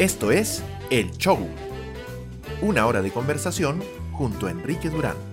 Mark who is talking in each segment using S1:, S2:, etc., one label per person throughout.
S1: Esto es El Show. Una hora de conversación junto a Enrique Durán.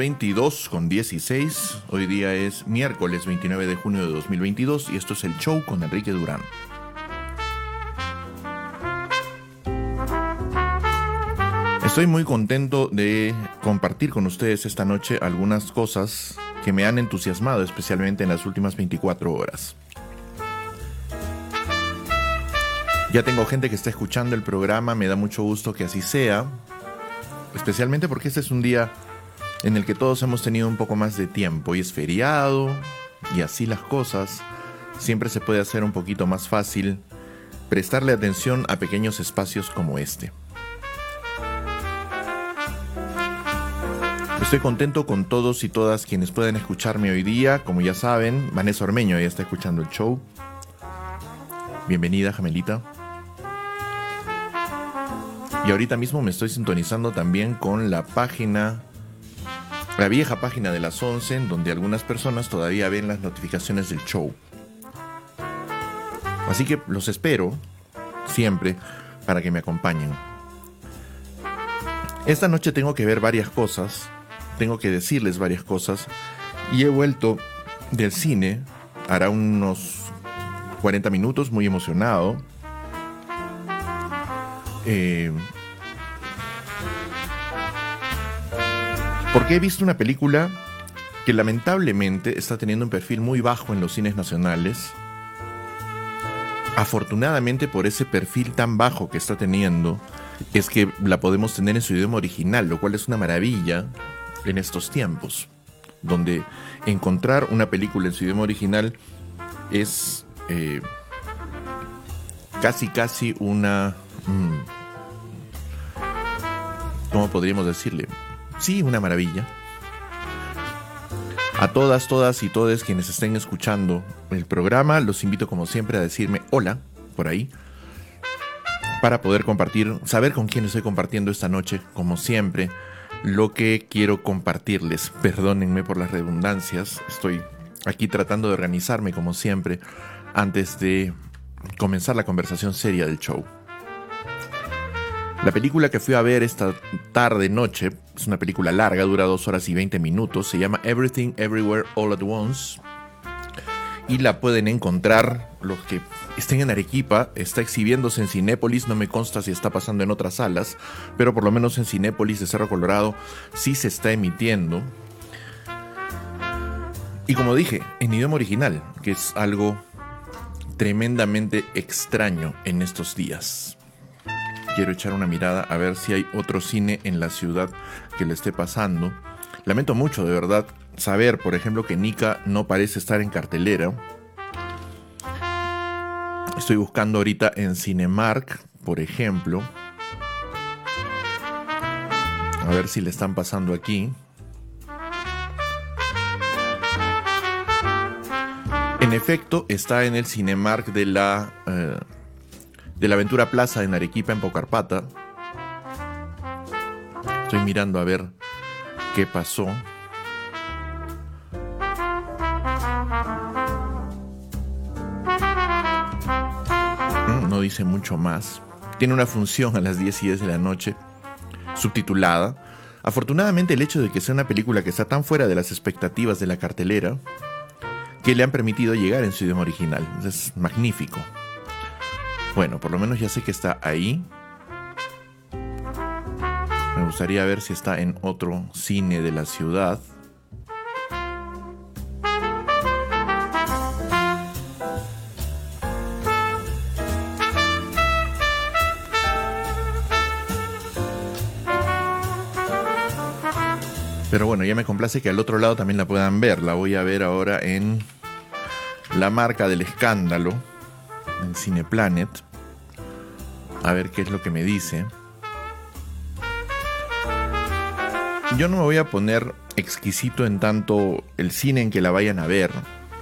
S1: 22 con 16. Hoy día es miércoles 29 de junio de 2022 y esto es el show con Enrique Durán. Estoy muy contento de compartir con ustedes esta noche algunas cosas que me han entusiasmado, especialmente en las últimas 24 horas. Ya tengo gente que está escuchando el programa, me da mucho gusto que así sea, especialmente porque este es un día en el que todos hemos tenido un poco más de tiempo y es feriado y así las cosas, siempre se puede hacer un poquito más fácil prestarle atención a pequeños espacios como este. Estoy contento con todos y todas quienes pueden escucharme hoy día. Como ya saben, Vanessa Ormeño ya está escuchando el show. Bienvenida, Jamelita. Y ahorita mismo me estoy sintonizando también con la página la vieja página de las 11 en donde algunas personas todavía ven las notificaciones del show. Así que los espero siempre para que me acompañen. Esta noche tengo que ver varias cosas, tengo que decirles varias cosas y he vuelto del cine, hará unos 40 minutos, muy emocionado. Eh, Porque he visto una película que lamentablemente está teniendo un perfil muy bajo en los cines nacionales. Afortunadamente por ese perfil tan bajo que está teniendo, es que la podemos tener en su idioma original, lo cual es una maravilla en estos tiempos, donde encontrar una película en su idioma original es eh, casi casi una... Mm, ¿Cómo podríamos decirle? Sí, una maravilla. A todas, todas y todos quienes estén escuchando el programa, los invito como siempre a decirme hola por ahí para poder compartir, saber con quién estoy compartiendo esta noche, como siempre, lo que quiero compartirles. Perdónenme por las redundancias, estoy aquí tratando de organizarme como siempre antes de comenzar la conversación seria del show. La película que fui a ver esta tarde noche es una película larga, dura dos horas y 20 minutos, se llama Everything Everywhere All at Once. Y la pueden encontrar los que estén en Arequipa, está exhibiéndose en Cinépolis, no me consta si está pasando en otras salas, pero por lo menos en Cinépolis de Cerro Colorado sí se está emitiendo. Y como dije, en idioma original, que es algo tremendamente extraño en estos días quiero echar una mirada a ver si hay otro cine en la ciudad que le esté pasando. Lamento mucho, de verdad, saber, por ejemplo, que Nika no parece estar en cartelera. Estoy buscando ahorita en Cinemark, por ejemplo. A ver si le están pasando aquí. En efecto, está en el Cinemark de la eh, de la Aventura Plaza en Arequipa, en Pocarpata. Estoy mirando a ver qué pasó. Mm, no dice mucho más. Tiene una función a las 10 y 10 de la noche, subtitulada. Afortunadamente el hecho de que sea una película que está tan fuera de las expectativas de la cartelera, que le han permitido llegar en su idioma original. Es magnífico. Bueno, por lo menos ya sé que está ahí. Me gustaría ver si está en otro cine de la ciudad. Pero bueno, ya me complace que al otro lado también la puedan ver. La voy a ver ahora en La marca del escándalo en Cineplanet. A ver qué es lo que me dice. Yo no me voy a poner exquisito en tanto el cine en que la vayan a ver.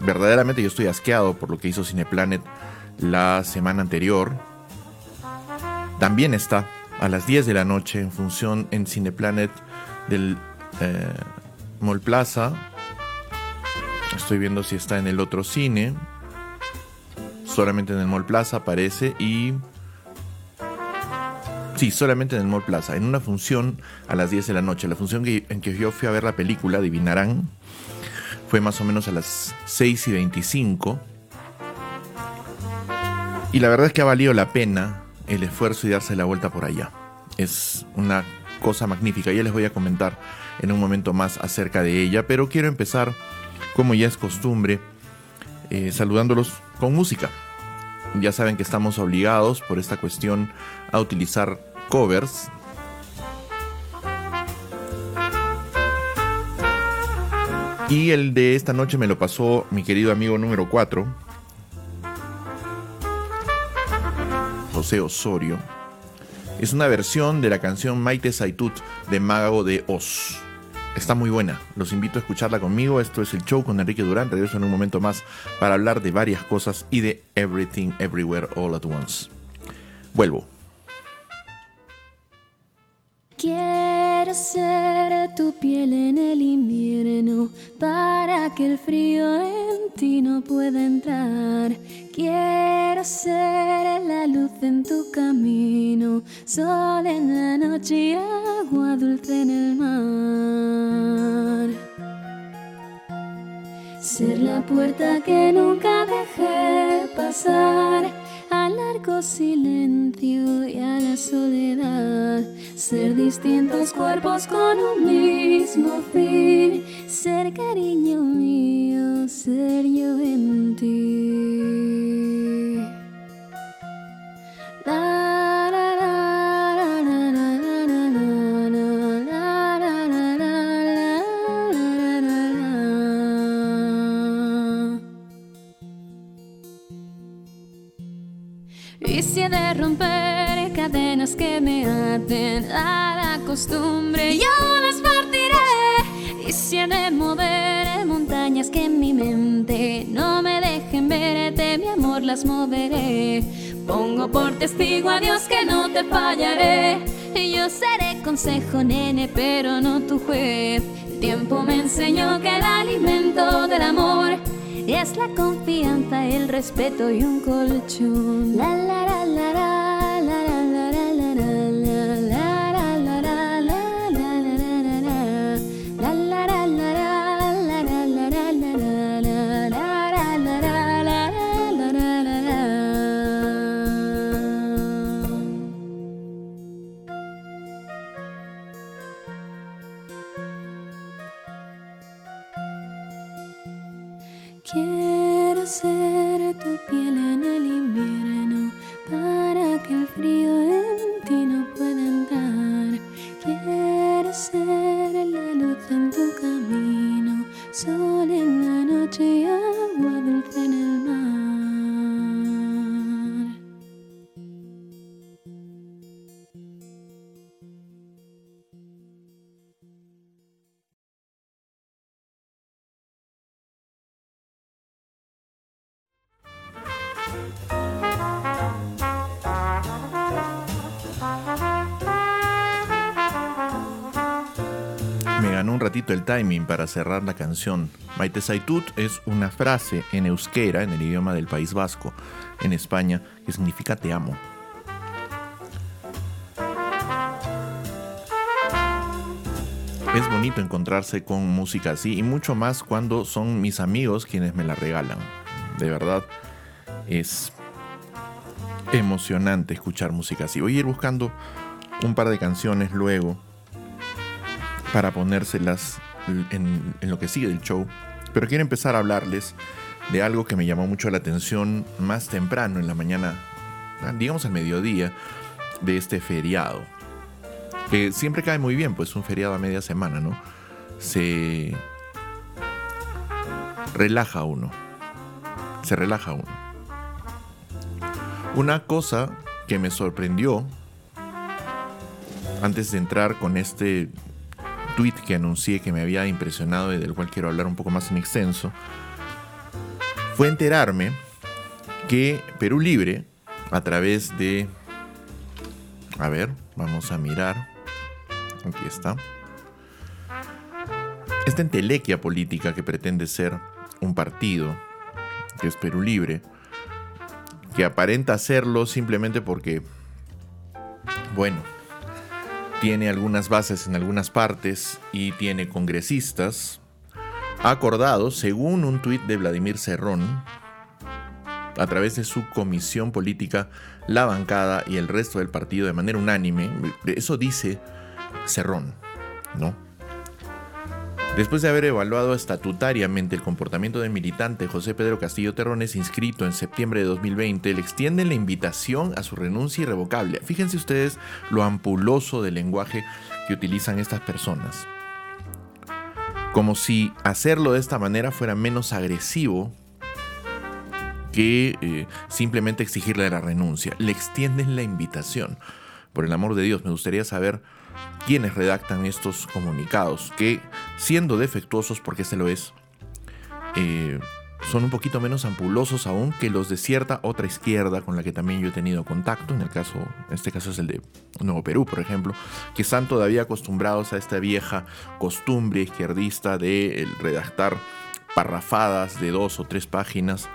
S1: Verdaderamente yo estoy asqueado por lo que hizo Cineplanet la semana anterior. También está a las 10 de la noche en función en Cineplanet del eh, Mall Plaza. Estoy viendo si está en el otro cine. Solamente en el Mall Plaza aparece y... Sí, solamente en el Mall Plaza, en una función a las 10 de la noche. La función en que yo fui a ver la película, adivinarán, fue más o menos a las 6 y 25. Y la verdad es que ha valido la pena el esfuerzo y darse la vuelta por allá. Es una cosa magnífica. Ya les voy a comentar en un momento más acerca de ella, pero quiero empezar, como ya es costumbre, eh, saludándolos con música. Ya saben que estamos obligados por esta cuestión a utilizar covers. Y el de esta noche me lo pasó mi querido amigo número 4, José Osorio. Es una versión de la canción Maite Saitut de Mago de Oz. Está muy buena. Los invito a escucharla conmigo. Esto es el show con Enrique Durán. Regreso en un momento más para hablar de varias cosas y de Everything Everywhere All at Once. Vuelvo.
S2: Quiero ser tu piel en el invierno para que el frío en ti no pueda entrar. Quiero ser la luz en tu camino, sol en la noche y agua dulce en el mar. Ser la puerta que nunca dejé pasar largo silencio y a la soledad. Ser distintos cuerpos con un mismo fin. Ser cariño mío, ser yo en ti. Romper cadenas que me aten a la costumbre, yo las partiré. Y si he de montañas que en mi mente no me dejen verte, mi amor las moveré. Pongo por testigo a Dios que no te fallaré. Y yo seré consejo, nene, pero no tu juez. El tiempo me enseñó que el alimento del amor es la confianza, el respeto y un colchón. El
S1: timing para cerrar la canción. Maite Saitut es una frase en euskera, en el idioma del País Vasco, en España, que significa te amo. Es bonito encontrarse con música así y mucho más cuando son mis amigos quienes me la regalan. De verdad, es emocionante escuchar música así. Voy a ir buscando un par de canciones luego para ponérselas en, en, lo que sigue del show. Pero quiero empezar a hablarles de algo que me llamó mucho la atención más temprano en la mañana, digamos al mediodía, de este feriado. Que siempre cae muy bien, pues un feriado a media semana, ¿no? se relaja uno. Se relaja uno. Una cosa que me sorprendió antes de entrar con este tweet que anuncié que me había impresionado y del cual quiero hablar un poco más en extenso, fue enterarme que Perú Libre, a través de... A ver, vamos a mirar. Aquí está. Esta entelequia política que pretende ser un partido, que es Perú Libre, que aparenta serlo simplemente porque, bueno, tiene algunas bases en algunas partes y tiene congresistas, ha acordado, según un tuit de Vladimir Cerrón, a través de su comisión política, la bancada y el resto del partido de manera unánime, eso dice Cerrón, ¿no? Después de haber evaluado estatutariamente el comportamiento del militante José Pedro Castillo Terrones, inscrito en septiembre de 2020, le extienden la invitación a su renuncia irrevocable. Fíjense ustedes lo ampuloso del lenguaje que utilizan estas personas. Como si hacerlo de esta manera fuera menos agresivo que eh, simplemente exigirle la renuncia. Le extienden la invitación. Por el amor de Dios, me gustaría saber quienes redactan estos comunicados, que siendo defectuosos, porque este lo es, eh, son un poquito menos ampulosos aún que los de cierta otra izquierda con la que también yo he tenido contacto, en el caso, en este caso es el de Nuevo Perú, por ejemplo, que están todavía acostumbrados a esta vieja costumbre izquierdista de redactar parrafadas de dos o tres páginas,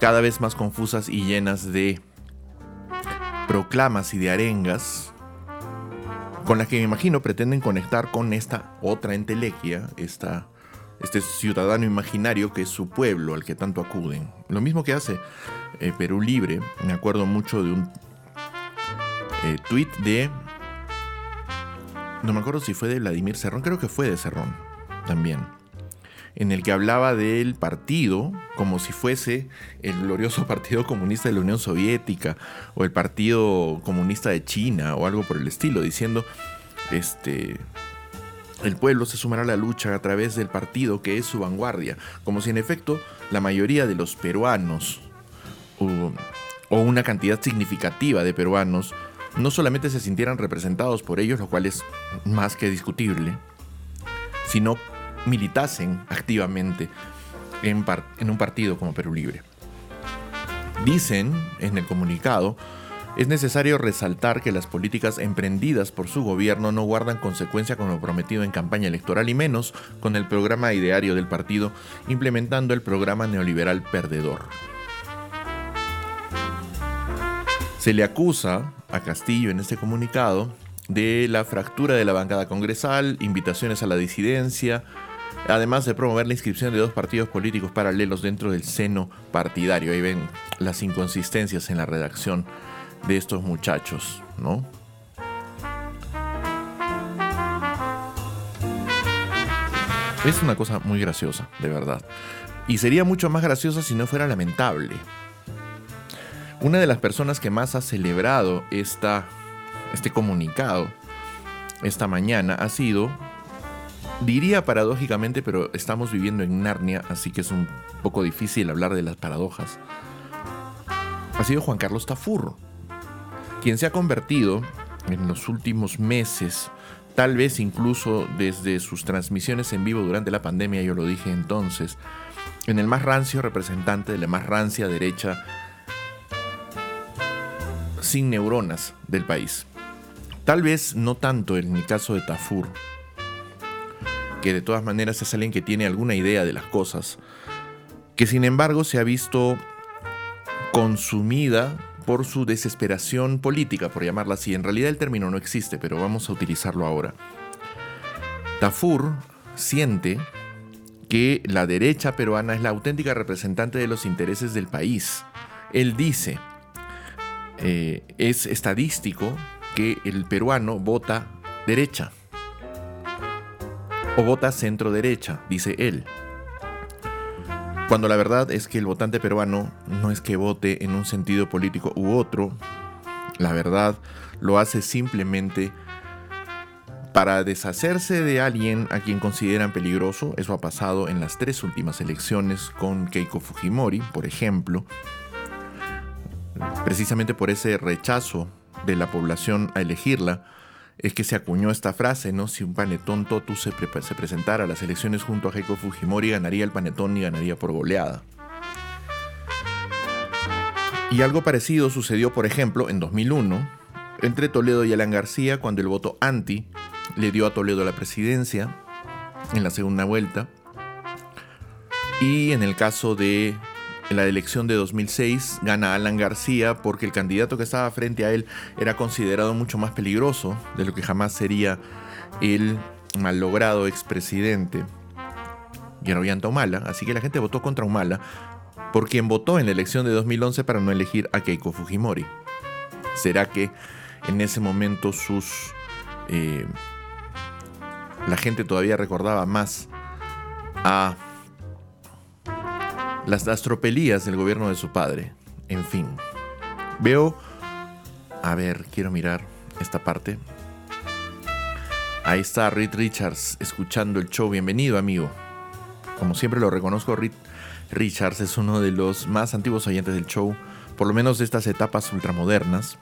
S1: cada vez más confusas y llenas de proclamas y de arengas, con las que me imagino pretenden conectar con esta otra entelequia, esta, este ciudadano imaginario que es su pueblo al que tanto acuden. Lo mismo que hace eh, Perú Libre, me acuerdo mucho de un eh, tweet de... No me acuerdo si fue de Vladimir Cerrón, creo que fue de Cerrón también en el que hablaba del partido como si fuese el glorioso Partido Comunista de la Unión Soviética o el Partido Comunista de China o algo por el estilo, diciendo, este, el pueblo se sumará a la lucha a través del partido que es su vanguardia, como si en efecto la mayoría de los peruanos o, o una cantidad significativa de peruanos no solamente se sintieran representados por ellos, lo cual es más que discutible, sino militasen activamente en, en un partido como Perú Libre. Dicen en el comunicado, es necesario resaltar que las políticas emprendidas por su gobierno no guardan consecuencia con lo prometido en campaña electoral y menos con el programa ideario del partido implementando el programa neoliberal perdedor. Se le acusa a Castillo en este comunicado de la fractura de la bancada congresal, invitaciones a la disidencia, además de promover la inscripción de dos partidos políticos paralelos dentro del seno partidario. Ahí ven las inconsistencias en la redacción de estos muchachos, ¿no? Es una cosa muy graciosa, de verdad. Y sería mucho más graciosa si no fuera lamentable. Una de las personas que más ha celebrado este comunicado esta mañana ha sido Diría paradójicamente, pero estamos viviendo en Narnia, así que es un poco difícil hablar de las paradojas. Ha sido Juan Carlos Tafur, quien se ha convertido en los últimos meses, tal vez incluso desde sus transmisiones en vivo durante la pandemia, yo lo dije entonces, en el más rancio representante de la más rancia derecha sin neuronas del país. Tal vez no tanto en el caso de Tafur, que de todas maneras es alguien que tiene alguna idea de las cosas, que sin embargo se ha visto consumida por su desesperación política, por llamarla así. En realidad el término no existe, pero vamos a utilizarlo ahora. Tafur siente que la derecha peruana es la auténtica representante de los intereses del país. Él dice, eh, es estadístico que el peruano vota derecha o vota centro derecha, dice él. Cuando la verdad es que el votante peruano no es que vote en un sentido político u otro, la verdad lo hace simplemente para deshacerse de alguien a quien consideran peligroso, eso ha pasado en las tres últimas elecciones con Keiko Fujimori, por ejemplo, precisamente por ese rechazo de la población a elegirla, es que se acuñó esta frase, ¿no? Si un panetón Totu se, se presentara a las elecciones junto a Keiko Fujimori, ganaría el panetón y ganaría por goleada. Y algo parecido sucedió, por ejemplo, en 2001, entre Toledo y Alan García, cuando el voto anti le dio a Toledo la presidencia en la segunda vuelta. Y en el caso de la elección de 2006 gana Alan García porque el candidato que estaba frente a él era considerado mucho más peligroso de lo que jamás sería el malogrado expresidente Yerobianta Humala. Así que la gente votó contra Humala por quien votó en la elección de 2011 para no elegir a Keiko Fujimori. ¿Será que en ese momento sus eh, la gente todavía recordaba más a las, astropelías del gobierno de su padre. En fin, veo, a ver, quiero mirar esta parte. Ahí está Reed Richards escuchando el show. Bienvenido, amigo. Como siempre lo reconozco, Reed Richards es uno de los más antiguos oyentes del show, por lo menos de estas etapas ultramodernas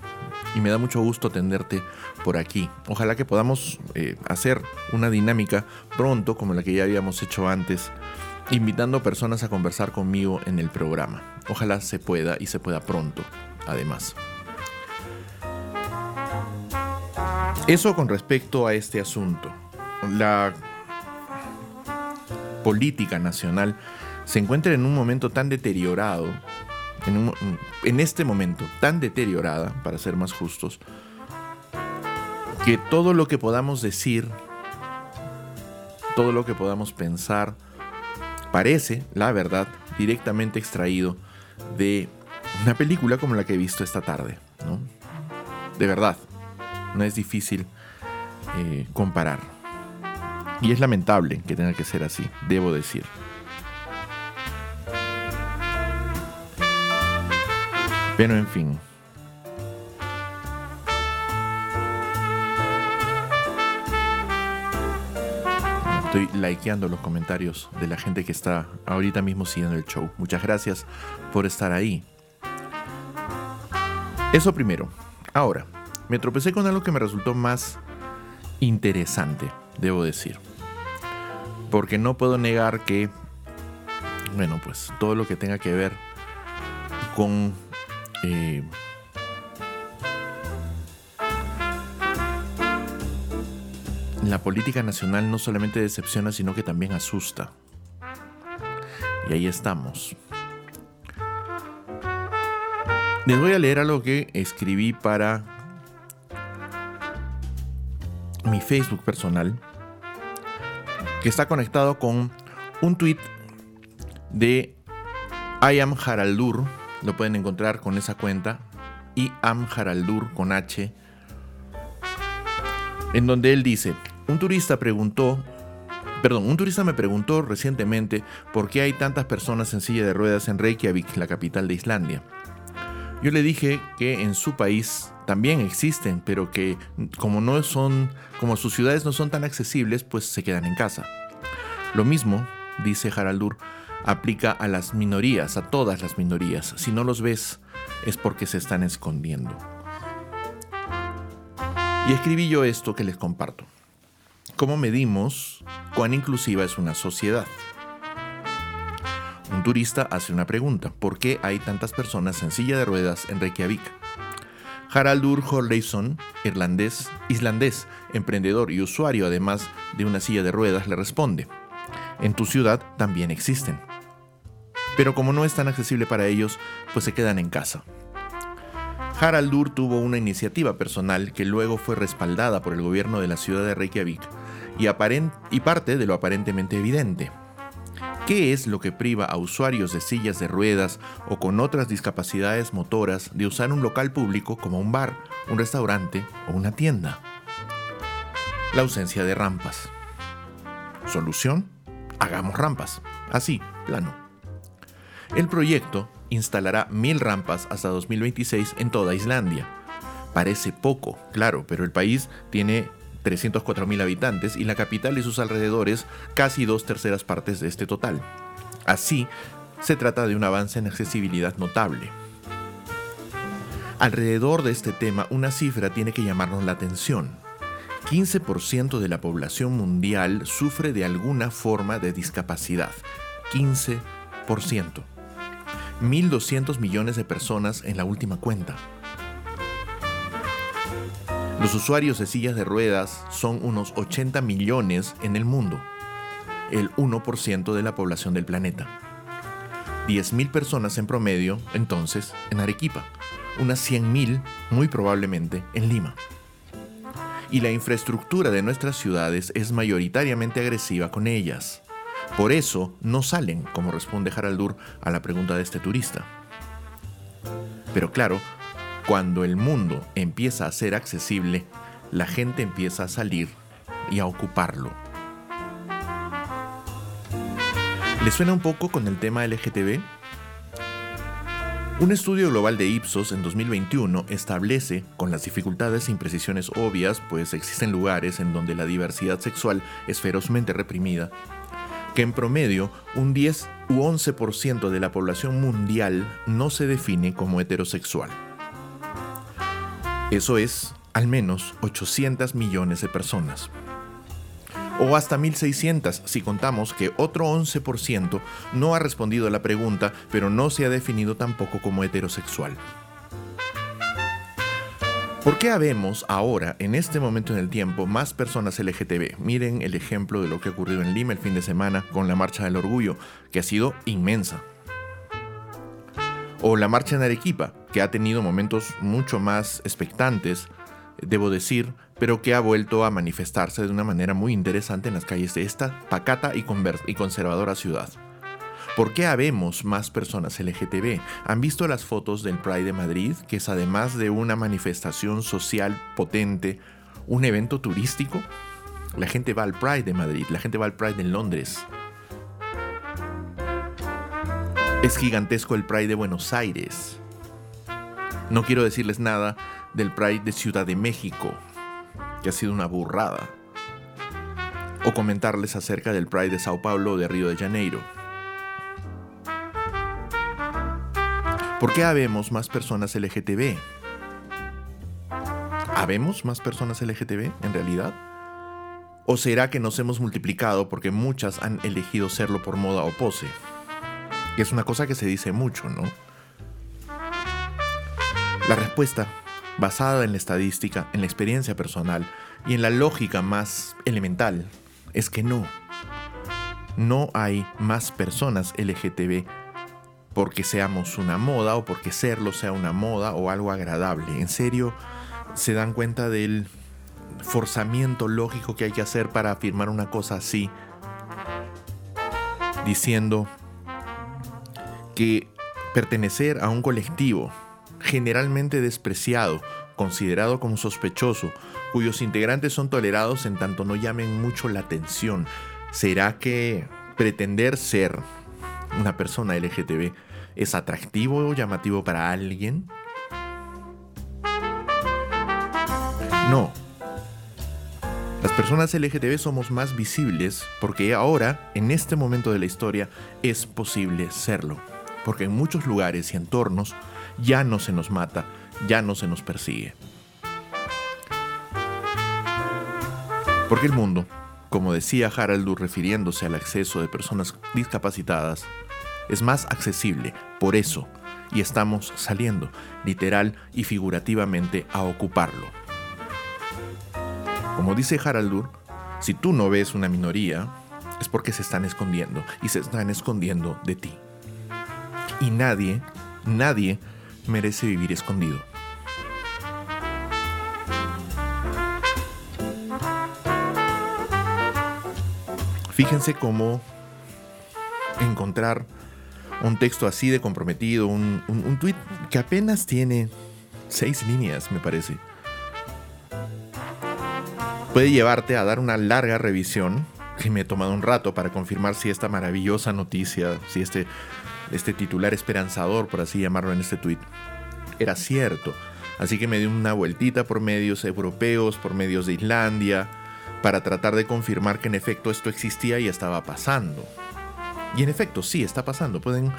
S1: y me da mucho gusto atenderte por aquí. Ojalá que podamos eh, hacer una dinámica pronto como la que ya habíamos hecho antes, invitando personas a conversar conmigo en el programa. Ojalá se pueda y se pueda pronto, además. Eso con respecto a este asunto. La política nacional se encuentra en un momento tan deteriorado en, este momento tan deteriorada, para ser más justos, que todo lo que podamos decir, todo lo que podamos pensar, parece, la verdad, directamente extraído de una película como la que he visto esta tarde. De verdad, no es difícil eh, comparar. Y es lamentable que tenga que ser así, debo decir. Pero en fin. Estoy likeando los comentarios de la gente que está ahorita mismo siguiendo el show. Muchas gracias por estar ahí. Eso primero. Ahora, me tropecé con algo que me resultó más interesante, debo decir. Porque no puedo negar que, bueno, pues todo lo que tenga que ver con eh, la política nacional no solamente decepciona, sino que también asusta. Y ahí estamos. Les voy a leer algo que escribí para mi Facebook personal, que está conectado con un tweet de I am Haraldur, lo pueden encontrar con esa cuenta. Y Am Haraldur con H. En donde él dice, un turista preguntó, perdón, un turista me preguntó recientemente por qué hay tantas personas en silla de ruedas en Reykjavik, la capital de Islandia. Yo le dije que en su país también existen, pero que como no son, como sus ciudades no son tan accesibles, pues se quedan en casa. Lo mismo, dice Haraldur, aplica a las minorías, a todas las minorías. Si no los ves, es porque se están escondiendo. Y escribí yo esto que les comparto. ¿Cómo medimos cuán inclusiva es una sociedad? Un turista hace una pregunta. ¿Por qué hay tantas personas en silla de ruedas en Reykjavik? Haraldur Horleison, irlandés, islandés, emprendedor y usuario además de una silla de ruedas, le responde. En tu ciudad también existen pero como no es tan accesible para ellos, pues se quedan en casa. Haraldur tuvo una iniciativa personal que luego fue respaldada por el gobierno de la ciudad de Reykjavik y, y parte de lo aparentemente evidente. ¿Qué es lo que priva a usuarios de sillas de ruedas o con otras discapacidades motoras de usar un local público como un bar, un restaurante o una tienda? La ausencia de rampas. ¿Solución? Hagamos rampas. Así, plano. El proyecto instalará mil rampas hasta 2026 en toda Islandia. Parece poco, claro, pero el país tiene 304.000 habitantes, y la capital y sus alrededores casi dos terceras partes de este total. Así, se trata de un avance en accesibilidad notable. Alrededor de este tema, una cifra tiene que llamarnos la atención. 15% de la población mundial sufre de alguna forma de discapacidad. 15%. 1.200 millones de personas en la última cuenta. Los usuarios de sillas de ruedas son unos 80 millones en el mundo, el 1% de la población del planeta. 10.000 personas en promedio, entonces, en Arequipa, unas 100.000 muy probablemente en Lima. Y la infraestructura de nuestras ciudades es mayoritariamente agresiva con ellas. Por eso no salen, como responde Haraldur a la pregunta de este turista. Pero claro, cuando el mundo empieza a ser accesible, la gente empieza a salir y a ocuparlo. ¿Le suena un poco con el tema LGTB? Un estudio global de Ipsos en 2021 establece, con las dificultades e imprecisiones obvias, pues existen lugares en donde la diversidad sexual es ferozmente reprimida, que en promedio un 10 u 11% de la población mundial no se define como heterosexual. Eso es al menos 800 millones de personas. O hasta 1.600 si contamos que otro 11% no ha respondido a la pregunta, pero no se ha definido tampoco como heterosexual. ¿Por qué habemos ahora, en este momento en el tiempo, más personas LGTB? Miren el ejemplo de lo que ha ocurrido en Lima el fin de semana con la Marcha del Orgullo, que ha sido inmensa. O la Marcha en Arequipa, que ha tenido momentos mucho más expectantes, debo decir, pero que ha vuelto a manifestarse de una manera muy interesante en las calles de esta pacata y, y conservadora ciudad. ¿Por qué habemos más personas LGTB? ¿Han visto las fotos del Pride de Madrid, que es además de una manifestación social potente, un evento turístico? La gente va al Pride de Madrid, la gente va al Pride en Londres. Es gigantesco el Pride de Buenos Aires. No quiero decirles nada del Pride de Ciudad de México, que ha sido una burrada. O comentarles acerca del Pride de Sao Paulo o de Río de Janeiro. ¿Por qué habemos más personas LGTB? ¿Habemos más personas LGTB en realidad? ¿O será que nos hemos multiplicado porque muchas han elegido serlo por moda o pose? Que es una cosa que se dice mucho, ¿no? La respuesta, basada en la estadística, en la experiencia personal y en la lógica más elemental, es que no. No hay más personas LGTB porque seamos una moda o porque serlo sea una moda o algo agradable. En serio, se dan cuenta del forzamiento lógico que hay que hacer para afirmar una cosa así, diciendo que pertenecer a un colectivo generalmente despreciado, considerado como sospechoso, cuyos integrantes son tolerados en tanto no llamen mucho la atención, ¿será que pretender ser una persona LGTB es atractivo o llamativo para alguien? No. Las personas LGTB somos más visibles porque ahora, en este momento de la historia, es posible serlo. Porque en muchos lugares y entornos ya no se nos mata, ya no se nos persigue. Porque el mundo, como decía Haraldur refiriéndose al acceso de personas discapacitadas, es más accesible, por eso, y estamos saliendo, literal y figurativamente, a ocuparlo. Como dice Haraldur, si tú no ves una minoría, es porque se están escondiendo y se están escondiendo de ti. Y nadie, nadie merece vivir escondido. Fíjense cómo encontrar un texto así de comprometido, un, un, tweet que apenas tiene seis líneas, me parece. Puede llevarte a dar una larga revisión, que me he tomado un rato para confirmar si esta maravillosa noticia, si este, este titular esperanzador, por así llamarlo en este tweet, era cierto. Así que me di una vueltita por medios europeos, por medios de Islandia, para tratar de confirmar que en efecto esto existía y estaba pasando. Y en efecto, sí, está pasando. Pueden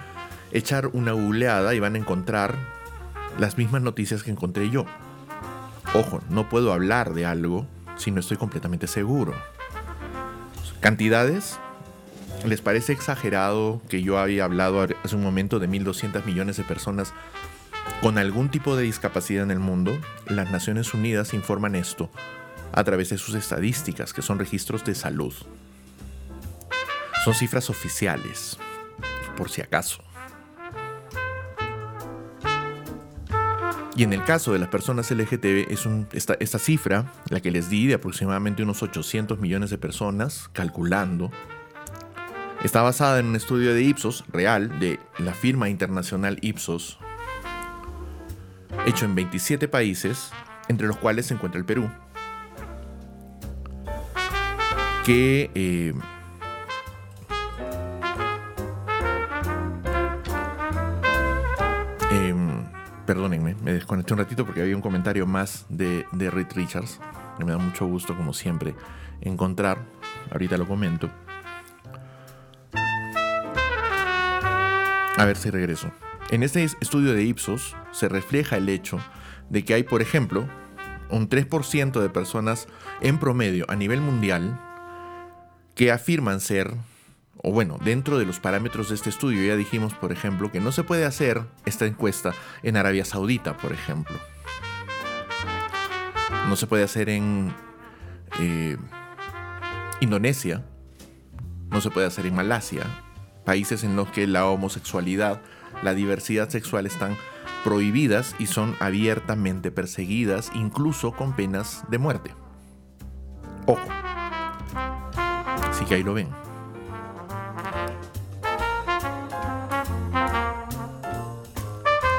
S1: echar una googleada y van a encontrar las mismas noticias que encontré yo. Ojo, no puedo hablar de algo si no estoy completamente seguro. Cantidades. ¿Les parece exagerado que yo había hablado hace un momento de 1.200 millones de personas con algún tipo de discapacidad en el mundo? Las Naciones Unidas informan esto a través de sus estadísticas, que son registros de salud. Son cifras oficiales, por si acaso. Y en el caso de las personas LGTB, es esta, cifra, la que les di de aproximadamente unos 800 millones de personas, calculando, está basada en un estudio de Ipsos, real, de la firma internacional Ipsos, hecho en 27 países, entre los cuales se encuentra el Perú, que... Eh, Perdónenme, me desconecté un ratito porque había un comentario más de, de Reed Richards, que me da mucho gusto, como siempre, encontrar. Ahorita lo comento. A ver si regreso. En este estudio de Ipsos se refleja el hecho de que hay, por ejemplo, un 3% de personas en promedio a nivel mundial que afirman ser o bueno, dentro de los parámetros de este estudio ya dijimos, por ejemplo, que no se puede hacer esta encuesta en Arabia Saudita, por ejemplo. No se puede hacer en eh, Indonesia. No se puede hacer en Malasia. Países en los que la homosexualidad, la diversidad sexual están prohibidas y son abiertamente perseguidas, incluso con penas de muerte. Ojo. Así que ahí lo ven.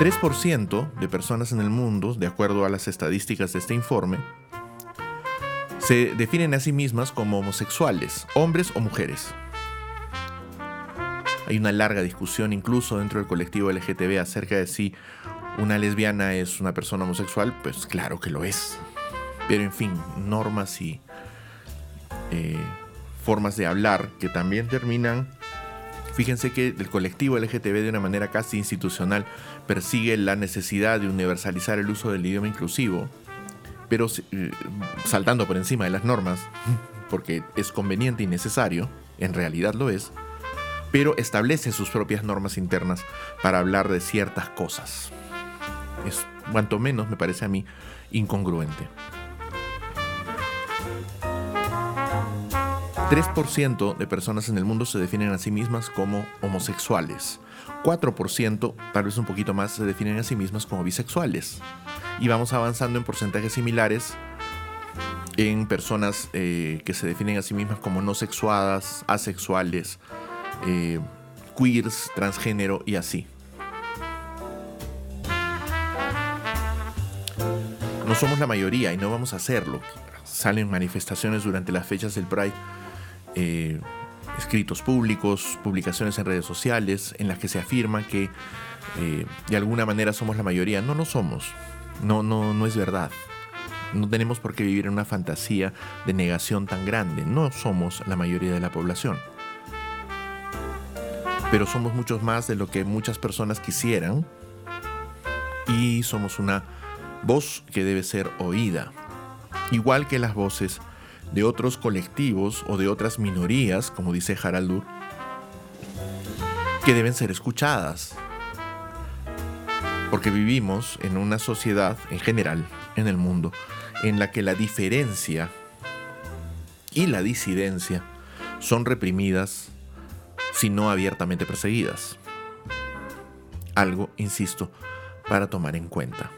S1: 3% de personas en el mundo, de acuerdo a las estadísticas de este informe, se definen a sí mismas como homosexuales, hombres o mujeres. Hay una larga discusión incluso dentro del colectivo LGTB acerca de si una lesbiana es una persona homosexual, pues claro que lo es. Pero en fin, normas y eh, formas de hablar que también terminan Fíjense que el colectivo LGTB de una manera casi institucional persigue la necesidad de universalizar el uso del idioma inclusivo, pero eh, saltando por encima de las normas, porque es conveniente y necesario, en realidad lo es, pero establece sus propias normas internas para hablar de ciertas cosas. Es cuanto menos me parece a mí incongruente. 3% de personas en el mundo se definen a sí mismas como homosexuales. 4%, tal vez un poquito más, se definen a sí mismas como bisexuales. Y vamos avanzando en porcentajes similares en personas eh, que se definen a sí mismas como no sexuadas, asexuales, eh, queers, transgénero y así. No somos la mayoría y no vamos a hacerlo. Salen manifestaciones durante las fechas del Pride eh, escritos públicos, publicaciones en redes sociales, en las que se afirma que eh, de alguna manera somos la mayoría. No, no somos. No, no, no es verdad. No tenemos por qué vivir en una fantasía de negación tan grande. No somos la mayoría de la población. Pero somos muchos más de lo que muchas personas quisieran. Y somos una voz que debe ser oída. Igual que las voces de otros colectivos o de otras minorías, como dice Haraldur, que deben ser escuchadas. Porque vivimos en una sociedad en general, en el mundo, en la que la diferencia y la disidencia son reprimidas, si no abiertamente perseguidas. Algo, insisto, para tomar en cuenta.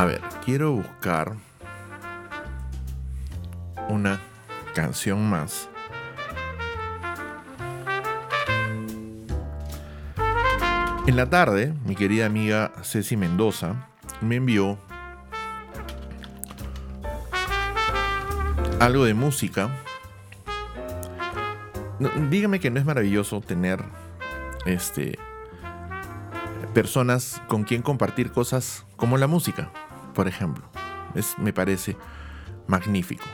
S1: A ver, quiero buscar una canción más. En la tarde, mi querida amiga Ceci Mendoza me envió algo de música. dígame que no es maravilloso tener este personas con quien compartir cosas como la música por ejemplo. Es, me parece magnífico.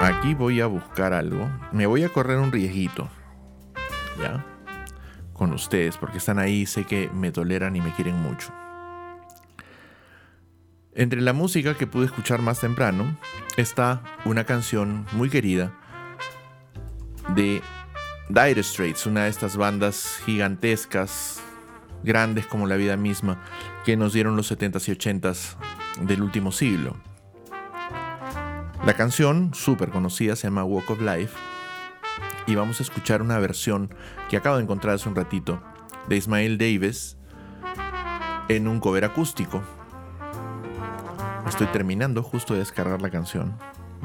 S1: Aquí voy a buscar algo. Me voy a correr un riesguito. ¿Ya? Con ustedes, porque están ahí, sé que me toleran y me quieren mucho. Entre la música que pude escuchar más temprano está una canción muy querida de Dire Straits, una de estas bandas gigantescas, grandes como la vida misma, que nos dieron los 70s y 80s del último siglo. La canción, súper conocida, se llama Walk of Life y vamos a escuchar una versión que acabo de encontrar hace un ratito de Ismael Davis en un cover acústico. Estoy terminando justo de descargar la canción.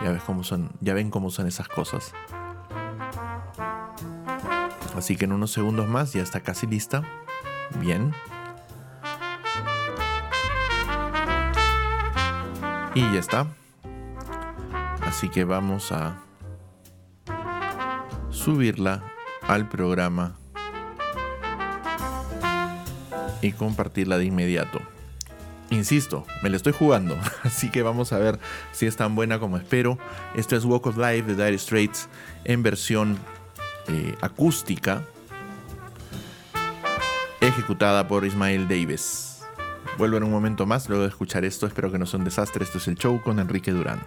S1: Ya, ves cómo son, ya ven cómo son esas cosas. Así que en unos segundos más ya está casi lista. Bien. Y ya está. Así que vamos a subirla al programa y compartirla de inmediato. Insisto, me la estoy jugando, así que vamos a ver si es tan buena como espero. Esto es Walk of Life de Dire Straits en versión eh, acústica, ejecutada por Ismael Davis. Vuelvo en un momento más luego de escuchar esto. Espero que no sea un desastre. Esto es el show con Enrique Durán.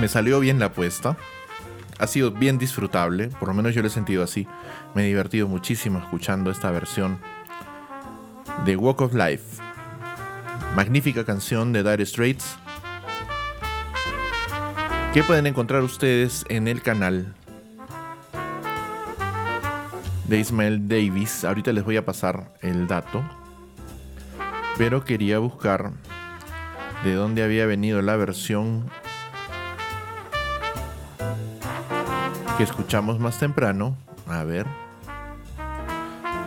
S1: Me salió bien la apuesta. Ha sido bien disfrutable, por lo menos yo lo he sentido así. Me he divertido muchísimo escuchando esta versión de Walk of Life. Magnífica canción de Dire Straits. Que pueden encontrar ustedes en el canal de Ismael Davis. Ahorita les voy a pasar el dato. Pero quería buscar de dónde había venido la versión que escuchamos más temprano. A ver.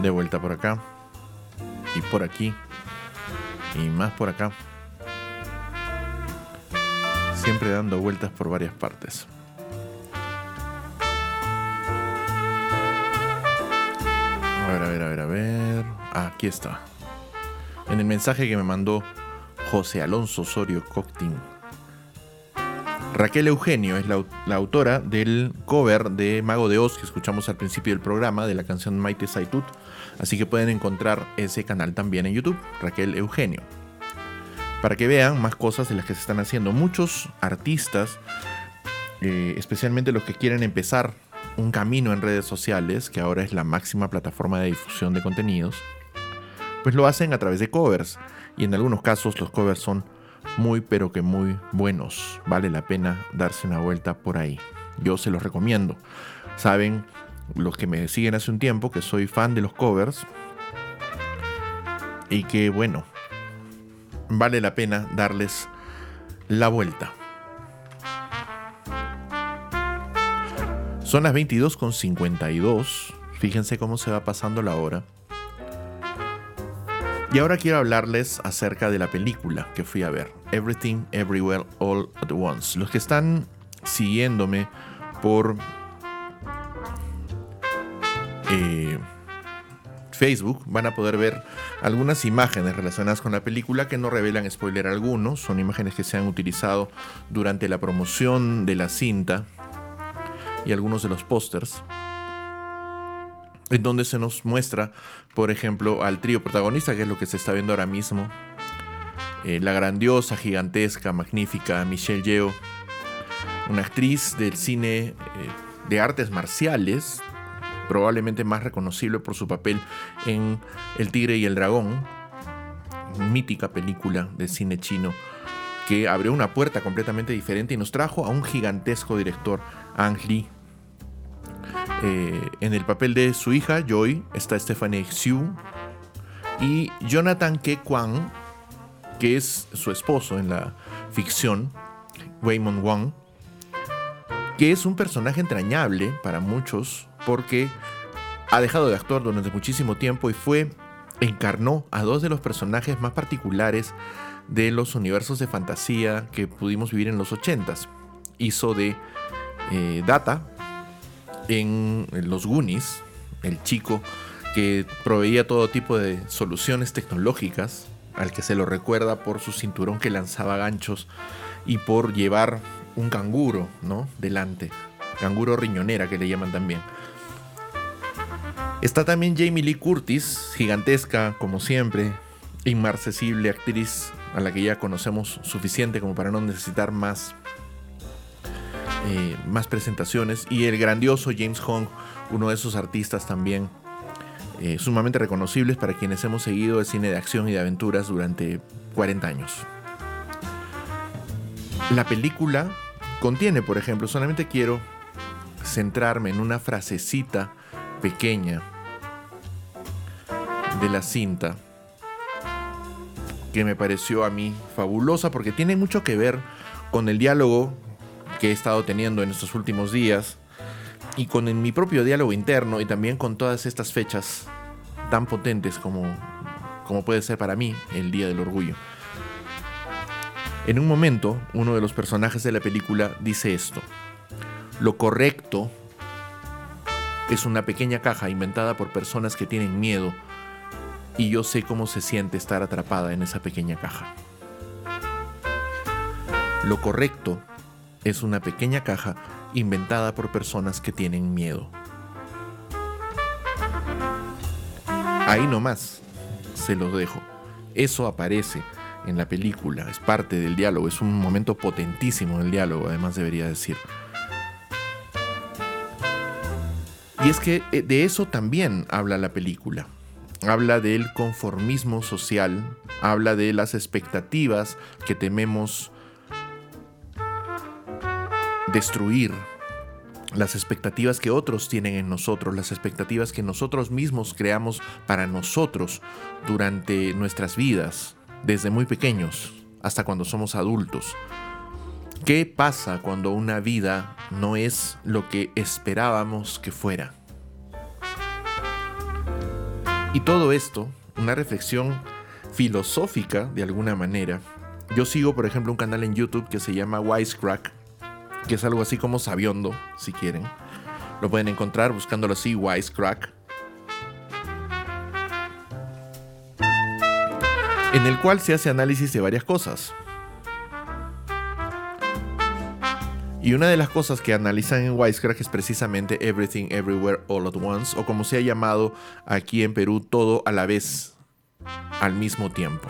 S1: De vuelta por acá. Y por aquí. Y más por acá. Siempre dando vueltas por varias partes. A ver, a ver, a ver, a ver. Aquí está. En el mensaje que me mandó José Alonso Osorio Coctin. Raquel Eugenio es la, autora del cover de Mago de Oz que escuchamos al principio del programa de la canción Maite Saitut. Así que pueden encontrar ese canal también en YouTube, Raquel Eugenio. Para que vean más cosas de las que se están haciendo. Muchos artistas, eh, especialmente los que quieren empezar un camino en redes sociales, que ahora es la máxima plataforma de difusión de contenidos, pues lo hacen a través de covers. Y en algunos casos los covers son muy pero que muy buenos. Vale la pena darse una vuelta por ahí. Yo se los recomiendo. Saben los que me siguen hace un tiempo que soy fan de los covers. Y que bueno, vale la pena darles la vuelta. Son las 22.52. Fíjense cómo se va pasando la hora. Y ahora quiero hablarles acerca de la película que fui a ver, Everything Everywhere All at Once. Los que están siguiéndome por eh, Facebook van a poder ver algunas imágenes relacionadas con la película que no revelan spoiler alguno, son imágenes que se han utilizado durante la promoción de la cinta y algunos de los pósters, en donde se nos muestra, por ejemplo, al trío protagonista, que es lo que se está viendo ahora mismo, eh, la grandiosa, gigantesca, magnífica Michelle Yeoh, una actriz del cine eh, de artes marciales, probablemente más reconocible por su papel en El Tigre y el Dragón, mítica película de cine chino que abrió una puerta completamente diferente y nos trajo a un gigantesco director, Ang Lee. Eh, en el papel de su hija, Joy, está Stephanie Xu y Jonathan Ke Kwang, que es su esposo en la ficción, Waymond Wang, que es un personaje entrañable para muchos porque ha dejado de actuar durante muchísimo tiempo y fue encarnó a dos de los personajes más particulares de los universos de fantasía que pudimos vivir en los 80s. Hizo de eh, Data en los Goonies, el chico que proveía todo tipo de soluciones tecnológicas, al que se lo recuerda por su cinturón que lanzaba ganchos y por llevar un canguro, ¿no? Delante. Canguro riñonera que le llaman también. Está también Jamie Lee Curtis, gigantesca como siempre, inmarcesible actriz a la que ya conocemos suficiente como para no necesitar más, eh, más presentaciones. Y el grandioso James Hong, uno de esos artistas también eh, sumamente reconocibles para quienes hemos seguido el cine de acción y de aventuras durante 40 años. La película contiene, por ejemplo, solamente quiero centrarme en una frasecita pequeña de la cinta que me pareció a mí fabulosa porque tiene mucho que ver con el diálogo que he estado teniendo en estos últimos días y con mi propio diálogo interno y también con todas estas fechas tan potentes como, como puede ser para mí el Día del Orgullo. En un momento, uno de los personajes de la película dice esto. Lo correcto es una pequeña caja inventada por personas que tienen miedo y yo sé cómo se siente estar atrapada en esa pequeña caja. Lo correcto es una pequeña caja inventada por personas que tienen miedo. Ahí nomás se los dejo. Eso aparece en la película, es parte del diálogo, es un momento potentísimo del diálogo, además debería decir. Y es que eh, de eso también habla la película. Habla del conformismo social, habla de las expectativas que tememos destruir, las expectativas que otros tienen en nosotros, las expectativas que nosotros mismos creamos para nosotros durante nuestras vidas, desde muy pequeños hasta cuando somos adultos. ¿Qué pasa cuando una vida no es lo que esperábamos que fuera? Y todo esto, una reflexión filosófica de alguna manera. Yo sigo, por ejemplo, un canal en YouTube que se llama Wisecrack, que es algo así como sabiondo, si quieren. Lo pueden encontrar buscándolo así, Wisecrack. En el cual se hace análisis de varias cosas. Y una de las cosas que analizan en Wisecrack es precisamente Everything Everywhere All at Once, o como se ha llamado aquí en Perú, todo a la vez, al mismo tiempo.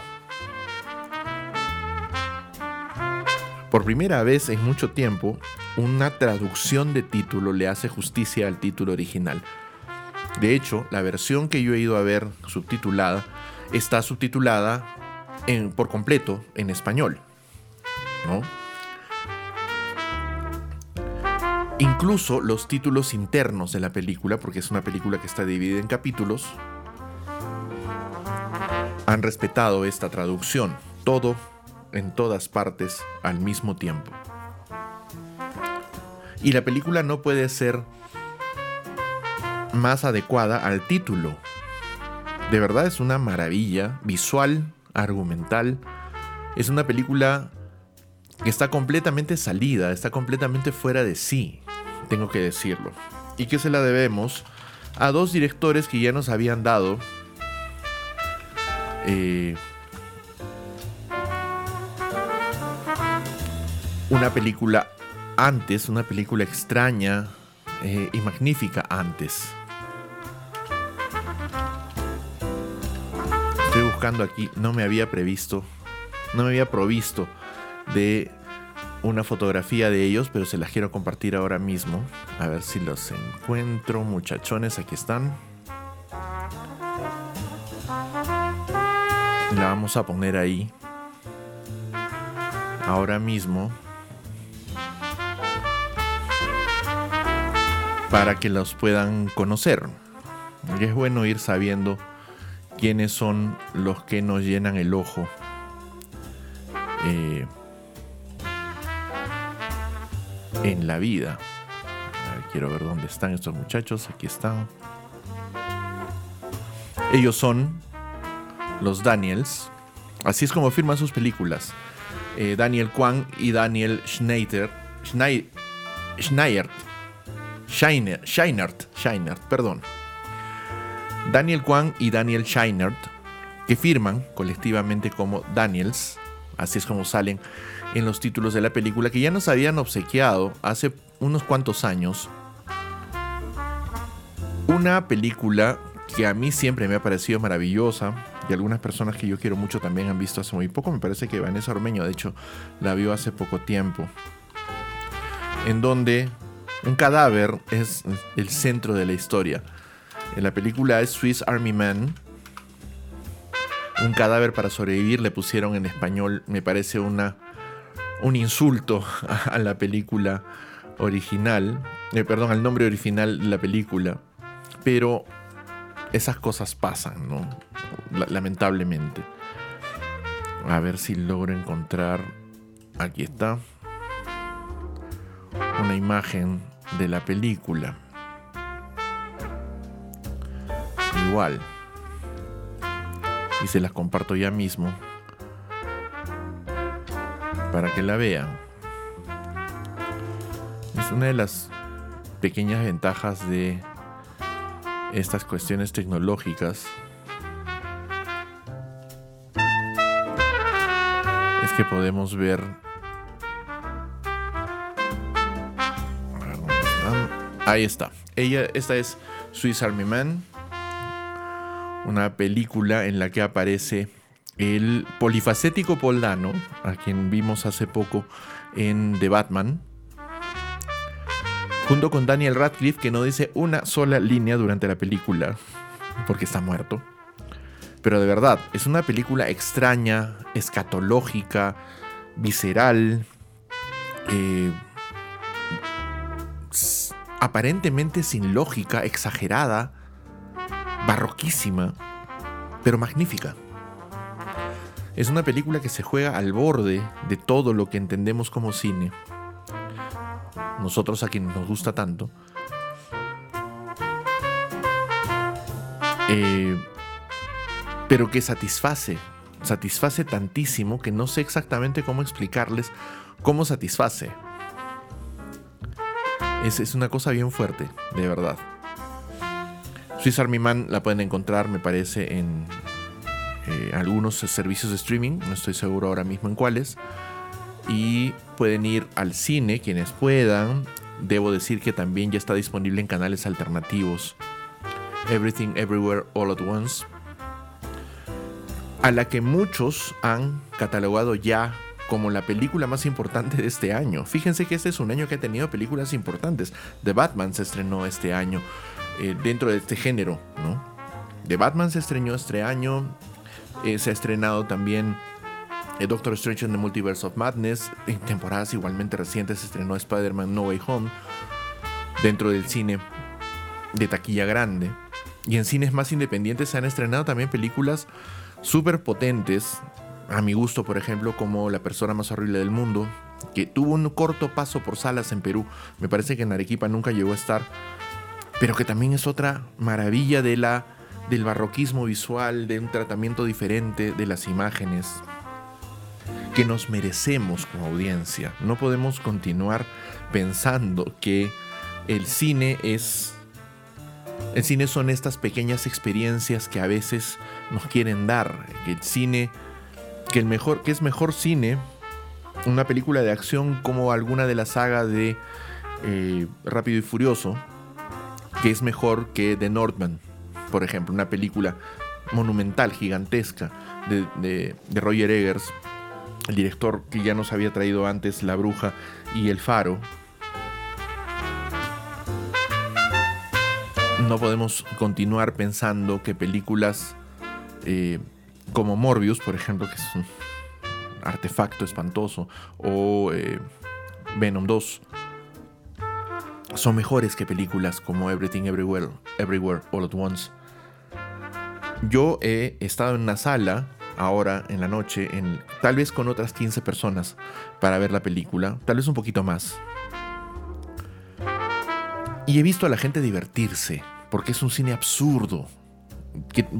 S1: Por primera vez en mucho tiempo, una traducción de título le hace justicia al título original. De hecho, la versión que yo he ido a ver subtitulada está subtitulada en, por completo en español. ¿no? Incluso los títulos internos de la película, porque es una película que está dividida en capítulos, han respetado esta traducción. Todo en todas partes al mismo tiempo. Y la película no puede ser más adecuada al título. De verdad es una maravilla visual, argumental. Es una película que está completamente salida, está completamente fuera de sí tengo que decirlo. Y que se la debemos a dos directores que ya nos habían dado eh, una película antes, una película extraña eh, y magnífica antes. Estoy buscando aquí, no me había previsto, no me había provisto de una fotografía de ellos, pero se las quiero compartir ahora mismo. A ver si los encuentro, muchachones, aquí están. La vamos a poner ahí. Ahora mismo. Para que los puedan conocer. Es bueno ir sabiendo quiénes son los que nos llenan el ojo. Eh, en la vida. quiero ver dónde están estos muchachos. Aquí están. Ellos son los Daniels. Así es como firman sus películas. Eh, Daniel Kwan y Daniel Schneider. Schneider. Schneider. Scheinert, perdón. Daniel Kwan y Daniel Scheinert, que firman colectivamente como Daniels, así es como salen en los títulos de la película que ya nos habían obsequiado hace unos cuantos años. Una película que a mí siempre me ha parecido maravillosa y algunas personas que yo quiero mucho también han visto hace muy poco. Me parece que Vanessa Ormeño, de hecho, la vio hace poco tiempo. En donde un cadáver es el centro de la historia. En la película Swiss Army Man. Un cadáver para sobrevivir le pusieron en español, me parece una un insulto a la película original, eh, perdón, al nombre original de la película, pero esas cosas pasan, ¿no? lamentablemente. A ver si logro encontrar, aquí está, una imagen de la película. Igual. Y se las comparto ya mismo para que la vean. Es una de las pequeñas ventajas de estas cuestiones tecnológicas. Es que podemos ver Ahí está. Ella, esta es Swiss Army Man, una película en la que aparece el polifacético Paul Dano, a quien vimos hace poco en The Batman, junto con Daniel Radcliffe, que no dice una sola línea durante la película, porque está muerto. Pero de verdad, es una película extraña, escatológica, visceral, eh, aparentemente sin lógica, exagerada, barroquísima, pero magnífica. Es una película que se juega al borde de todo lo que entendemos como cine. Nosotros a quienes nos gusta tanto. Eh, pero que satisface, satisface tantísimo que no sé exactamente cómo explicarles cómo satisface. Es, una cosa bien fuerte, de verdad. Swiss Army Man la pueden encontrar, me parece, en eh, algunos servicios de streaming, no estoy seguro ahora mismo en cuáles. Y pueden ir al cine quienes puedan. Debo decir que también ya está disponible en canales alternativos. Everything Everywhere All at Once. A la que muchos han catalogado ya como la película más importante de este año. Fíjense que este es un año que ha tenido películas importantes. The Batman se estrenó este año. Eh, dentro de este género, ¿no? The Batman se estrenó este año, eh, se ha estrenado también eh, Doctor Strange in the Multiverse of Madness, en temporadas igualmente recientes se estrenó Spider-Man No Way Home, dentro del cine de taquilla grande. Y en cines más independientes se han estrenado también películas súper potentes, a mi gusto, por ejemplo, como La persona más horrible del mundo, que tuvo un corto paso por salas en Perú. Me parece que en Arequipa nunca llegó a estar, pero que también es otra maravilla de la, del barroquismo visual, de un tratamiento diferente de las imágenes que nos merecemos como audiencia. No podemos continuar pensando que el cine es el cine son estas pequeñas experiencias que a veces nos quieren dar, que el cine que el mejor que es mejor cine una película de acción como alguna de la saga de eh, Rápido y Furioso que es mejor que The Northman, por ejemplo, una película monumental, gigantesca, de, Roger Eggers, el director que ya nos había traído antes La Bruja y El Faro. No podemos continuar pensando que películas eh, como Morbius, por ejemplo, que es un artefacto espantoso, o eh, Venom 2, son mejores que películas como Everything Everywhere, Everywhere All at Once. Yo he estado en una sala ahora en la noche, en, tal vez con otras 15 personas, para ver la película, tal vez un poquito más. Y he visto a la gente divertirse, porque es un cine absurdo.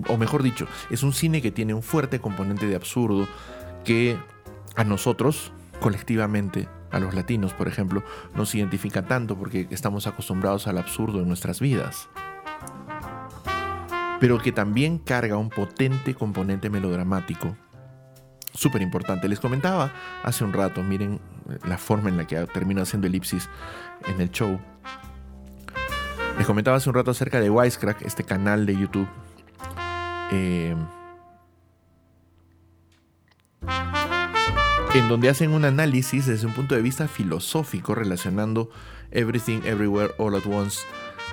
S1: O mejor dicho, es un cine que tiene un fuerte componente de absurdo que a nosotros, colectivamente, a los latinos, por ejemplo, nos identifica tanto porque estamos acostumbrados al absurdo en nuestras vidas. Pero que también carga un potente componente melodramático. Súper importante. Les comentaba hace un rato, miren la forma en la que termino haciendo elipsis en el show. Les comentaba hace un rato acerca de Wisecrack, este canal de YouTube. Eh, en donde hacen un análisis desde un punto de vista filosófico relacionando Everything Everywhere All at Once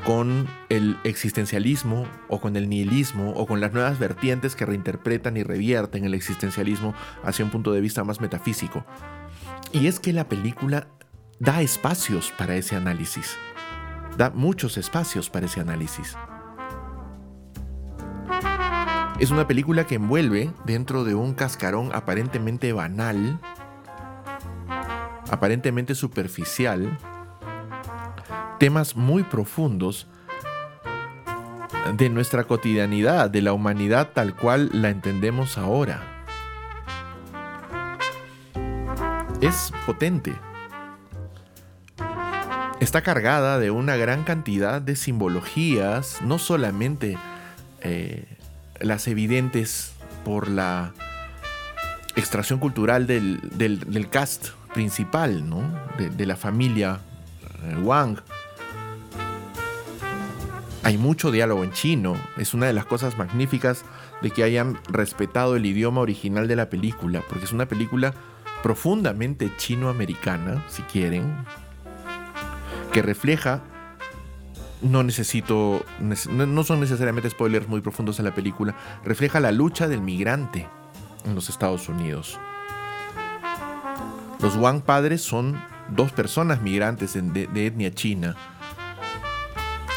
S1: con el existencialismo o con el nihilismo o con las nuevas vertientes que reinterpretan y revierten el existencialismo hacia un punto de vista más metafísico. Y es que la película da espacios para ese análisis, da muchos espacios para ese análisis. Es una película que envuelve dentro de un cascarón aparentemente banal, aparentemente superficial, temas muy profundos de nuestra cotidianidad, de la humanidad tal cual la entendemos ahora. Es potente. Está cargada de una gran cantidad de simbologías, no solamente eh, las evidentes por la extracción cultural del, cast principal, ¿no? de, la familia eh, Wang. Hay mucho diálogo en chino, es una de las cosas magníficas de que hayan respetado el idioma original de la película, porque es una película profundamente chino-americana, si quieren, que refleja, no necesito, no son necesariamente spoilers muy profundos en la película, refleja la lucha del migrante en los Estados Unidos. Los Wang padres son dos personas migrantes de, de etnia china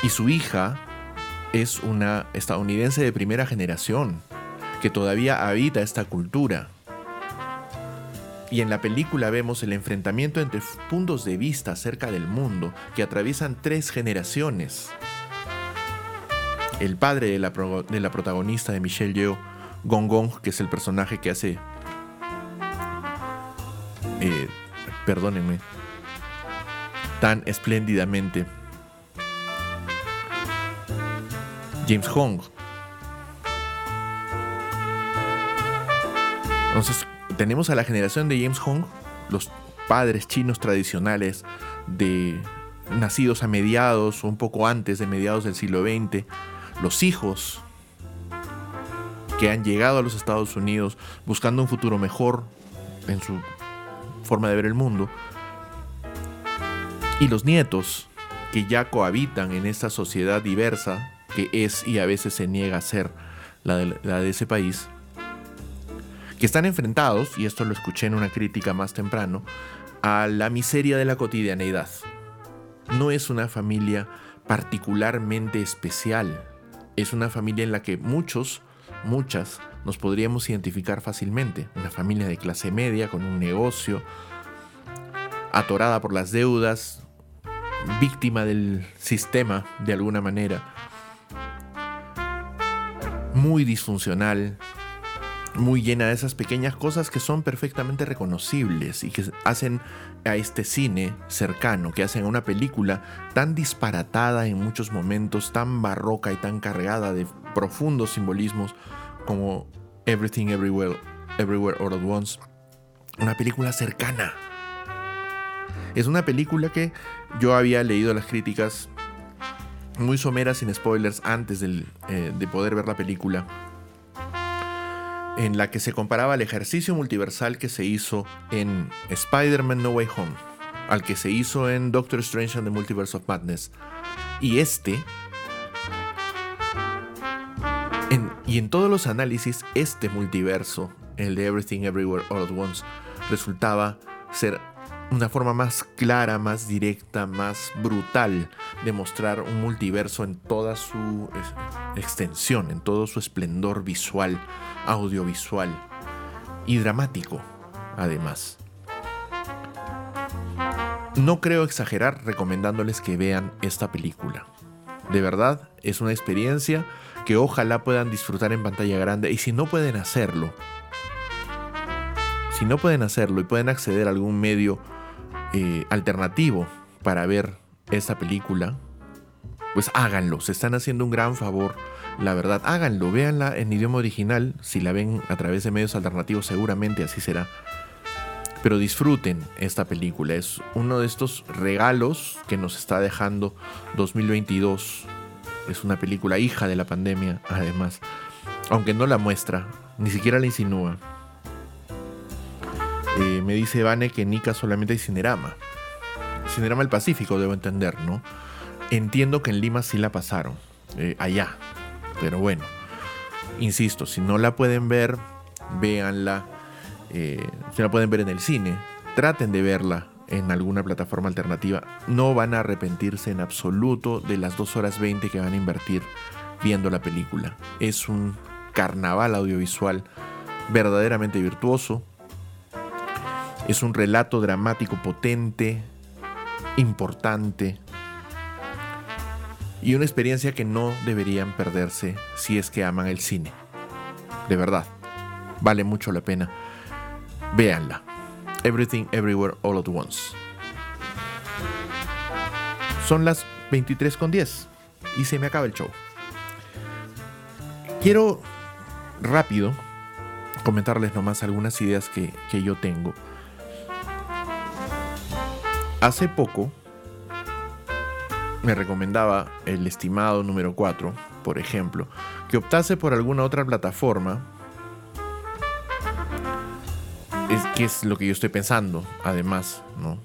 S1: y su hija es una estadounidense de primera generación que todavía habita esta cultura. Y en la película vemos el enfrentamiento entre puntos de vista acerca del mundo que atraviesan tres generaciones. El padre de la, protagonista de Michelle Yeoh, Gong Gong, que es el personaje que hace... Eh, perdónenme. Tan espléndidamente James Hong. Entonces, tenemos a la generación de James Hong, los padres chinos tradicionales de nacidos a mediados o un poco antes de mediados del siglo XX, los hijos que han llegado a los Estados Unidos buscando un futuro mejor en su forma de ver el mundo, y los nietos que ya cohabitan en esta sociedad diversa que es y a veces se niega a ser la de, ese país, que están enfrentados, y esto lo escuché en una crítica más temprano, a la miseria de la cotidianeidad. No es una familia particularmente especial, es una familia en la que muchos, muchas, nos podríamos identificar fácilmente. Una familia de clase media con un negocio, atorada por las deudas, víctima del sistema de alguna manera, muy disfuncional, muy llena de esas pequeñas cosas que son perfectamente reconocibles y que hacen a este cine cercano, que hacen a una película tan disparatada en muchos momentos, tan barroca y tan cargada de profundos simbolismos como Everything Everywhere, Everywhere All at Once. Una película cercana. Es una película que yo había leído las críticas muy somera sin spoilers antes eh, de poder ver la película, en la que se comparaba el ejercicio multiversal que se hizo en Spider-Man No Way Home, al que se hizo en Doctor Strange and the Multiverse of Madness, y este, y en todos los análisis, este multiverso, el de Everything Everywhere All at Once, resultaba ser una forma más clara, más directa, más brutal de mostrar un multiverso en toda su extensión, en todo su esplendor visual, audiovisual y dramático, además. No creo exagerar recomendándoles que vean esta película. De verdad, es una experiencia que ojalá puedan disfrutar en pantalla grande y si no pueden hacerlo, si no pueden hacerlo y pueden acceder a algún medio eh, alternativo para ver esta película, pues háganlo, se están haciendo un gran favor, la verdad, háganlo, véanla en idioma original, si la ven a través de medios alternativos seguramente así será. Pero disfruten esta película, es uno de estos regalos que nos está dejando 2022. Es una película hija de la pandemia, además, aunque no la muestra, ni siquiera la insinúa. Eh, me dice Vane que en Ica solamente hay Cinerama. Cinerama del Pacífico, debo entender, ¿no? Entiendo que en Lima sí la pasaron, eh, allá. Pero bueno, insisto, si no la pueden ver, véanla. Eh, si la pueden ver en el cine, traten de verla en alguna plataforma alternativa. No van a arrepentirse en absoluto de las 2 horas 20 que van a invertir viendo la película. Es un carnaval audiovisual verdaderamente virtuoso, es un relato dramático potente, importante y una experiencia que no deberían perderse si es que aman el cine. De verdad, vale mucho la pena. Véanla. Everything Everywhere All at Once. Son las 23.10 y se me acaba el show. Quiero rápido comentarles nomás algunas ideas que, que yo tengo Hace poco me recomendaba el estimado número 4, por ejemplo, que optase por alguna otra plataforma. Es que es lo que yo estoy pensando, además, ¿no?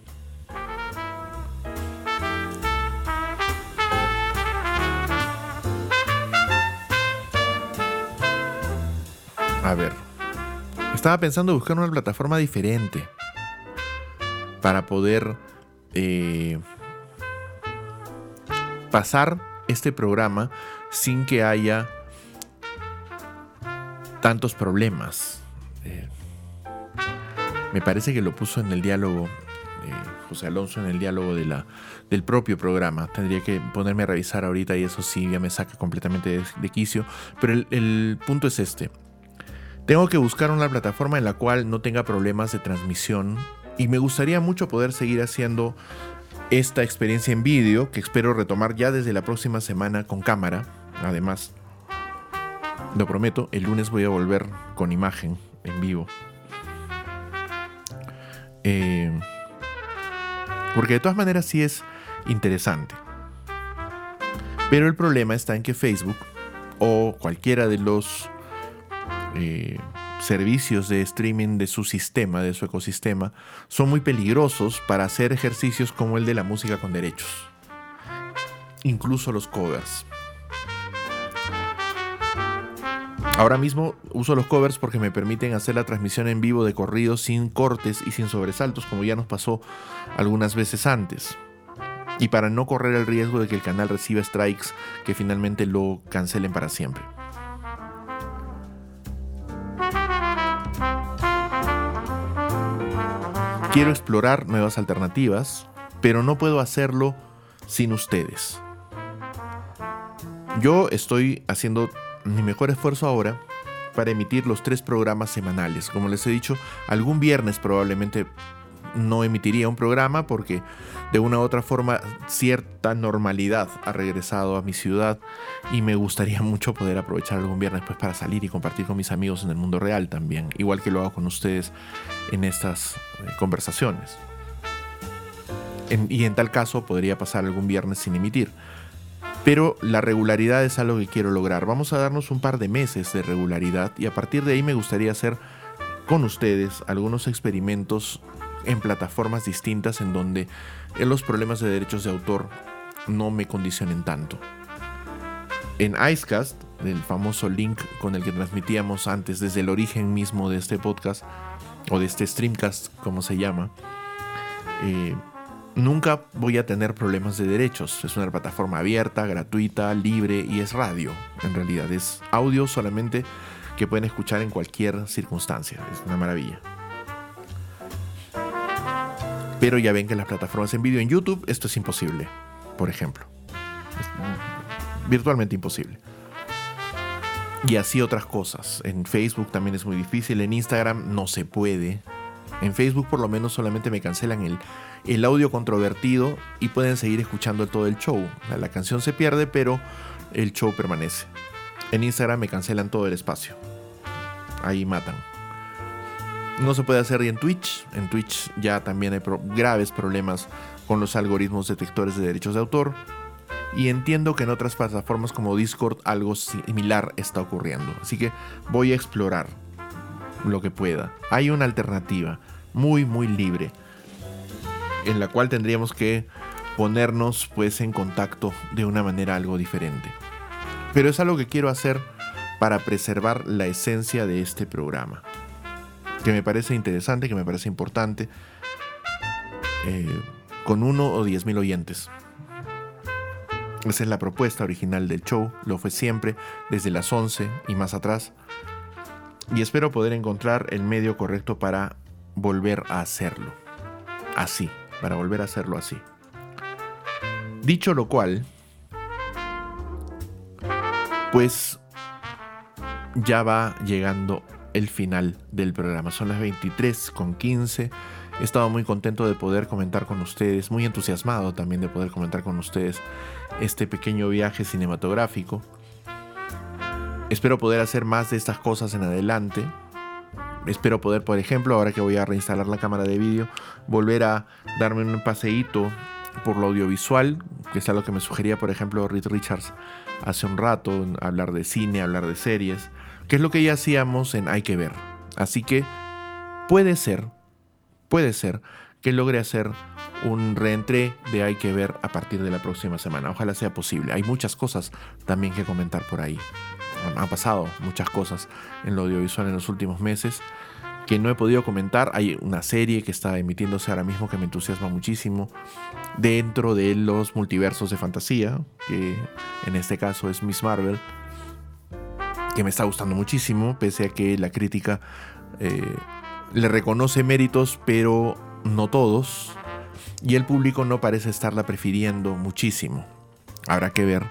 S1: A ver. Estaba pensando buscar una plataforma diferente para poder eh, pasar este programa sin que haya tantos problemas. Eh, me parece que lo puso en el diálogo, eh, José Alonso, en el diálogo de la, del propio programa. Tendría que ponerme a revisar ahorita y eso sí ya me saca completamente de, quicio. Pero el punto es este. Tengo que buscar una plataforma en la cual no tenga problemas de transmisión y me gustaría mucho poder seguir haciendo esta experiencia en vídeo que espero retomar ya desde la próxima semana con cámara. Además, lo prometo, el lunes voy a volver con imagen en vivo. Eh, porque de todas maneras sí es interesante. Pero el problema está en que Facebook o cualquiera de los eh, servicios de streaming de su sistema, de su ecosistema, son muy peligrosos para hacer ejercicios como el de la música con derechos. Incluso los covers. Ahora mismo uso los covers porque me permiten hacer la transmisión en vivo de corridos sin cortes y sin sobresaltos, como ya nos pasó algunas veces antes. Y para no correr el riesgo de que el canal reciba strikes que finalmente lo cancelen para siempre. Quiero explorar nuevas alternativas, pero no puedo hacerlo sin ustedes. Yo estoy haciendo mi mejor esfuerzo ahora para emitir los tres programas semanales. Como les he dicho, algún viernes probablemente no emitiría un programa porque de una u otra forma cierta normalidad ha regresado a mi ciudad y me gustaría mucho poder aprovechar algún viernes pues para salir y compartir con mis amigos en el mundo real también, igual que lo hago con ustedes en estas eh, conversaciones. y en tal caso podría pasar algún viernes sin emitir. Pero la regularidad es algo que quiero lograr. Vamos a darnos un par de meses de regularidad y a partir de ahí me gustaría hacer con ustedes algunos experimentos en plataformas distintas en donde los problemas de derechos de autor no me condicionen tanto. En Icecast, el famoso link con el que transmitíamos antes desde el origen mismo de este podcast, o de este streamcast, como se llama, eh, nunca voy a tener problemas de derechos. Es una plataforma abierta, gratuita, libre y es radio. En realidad es audio solamente que pueden escuchar en cualquier circunstancia. Es una maravilla. Pero ya ven que las plataformas en vídeo en YouTube esto es imposible, por ejemplo. virtualmente imposible. Y así otras cosas. En Facebook también es muy difícil, en Instagram no se puede. En Facebook por lo menos solamente me cancelan el, el audio controvertido y pueden seguir escuchando todo el show. La canción se pierde, pero el show permanece. En Instagram me cancelan todo el espacio. Ahí matan. No se puede hacer y en Twitch. En Twitch ya también hay graves problemas con los algoritmos detectores de derechos de autor. Y entiendo que en otras plataformas como Discord algo similar está ocurriendo. Así que voy a explorar lo que pueda. Hay una alternativa muy muy libre en la cual tendríamos que ponernos pues en contacto de una manera algo diferente. Pero es algo que quiero hacer para preservar la esencia de este programa que me parece interesante, que me parece importante, eh, con uno o diez mil oyentes. Esa es la propuesta original del show, lo fue siempre, desde las 11 y más atrás. Y espero poder encontrar el medio correcto para volver a hacerlo. Así, para volver a hacerlo así. Dicho lo cual, pues ya va llegando el final del programa. Son las 23 con 15. He estado muy contento de poder comentar con ustedes, muy entusiasmado también de poder comentar con ustedes este pequeño viaje cinematográfico. Espero poder hacer más de estas cosas en adelante. Espero poder, por ejemplo, ahora que voy a reinstalar la cámara de vídeo, volver a darme un paseíto por lo audiovisual, que es algo que me sugería, por ejemplo, Reed Richards hace un rato, hablar de cine, hablar de series, que es lo que ya hacíamos en Hay que ver. Así que puede ser, puede ser que logre hacer un reentré de Hay que ver a partir de la próxima semana. Ojalá sea posible. Hay muchas cosas también que comentar por ahí. Han pasado muchas cosas en lo audiovisual en los últimos meses que no he podido comentar. Hay una serie que está emitiéndose ahora mismo que me entusiasma muchísimo dentro de los multiversos de fantasía, que en este caso es Miss Marvel, que me está gustando muchísimo, pese a que la crítica eh, le reconoce méritos, pero no todos, y el público no parece estarla prefiriendo muchísimo. Habrá que ver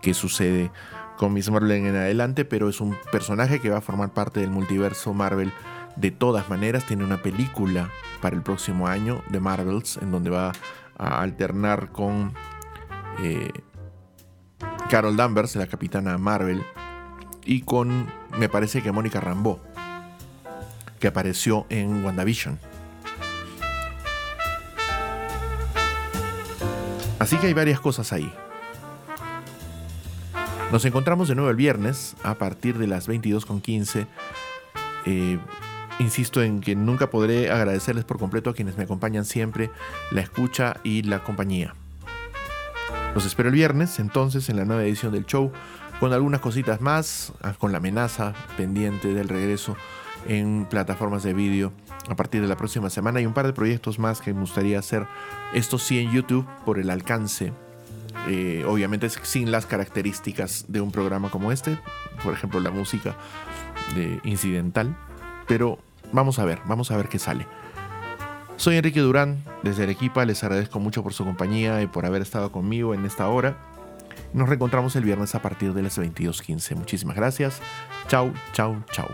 S1: qué sucede con Miss Marvel en adelante, pero es un personaje que va a formar parte del multiverso Marvel de todas maneras. Tiene una película para el próximo año de Marvels, en donde va a alternar con eh, Carol Danvers, la capitana Marvel, y con, me parece que Mónica Rambeau, que apareció en WandaVision. Así que hay varias cosas ahí. Nos encontramos de nuevo el viernes a partir de las 22.15. Eh, insisto en que nunca podré agradecerles por completo a quienes me acompañan siempre, la escucha y la compañía. Los espero el viernes, entonces, en la nueva edición del show, con algunas cositas más, ah, con la amenaza pendiente del regreso en plataformas de vídeo a partir de la próxima semana y un par de proyectos más que me gustaría hacer, esto sí en YouTube por el alcance, eh, obviamente sin las características de un programa como este, por ejemplo la música de incidental, pero vamos a ver, vamos a ver qué sale. Soy Enrique Durán, desde Arequipa, les agradezco mucho por su compañía y por haber estado conmigo en esta hora. Nos reencontramos el viernes a partir de las 22.15. Muchísimas gracias. Chau, chau, chau.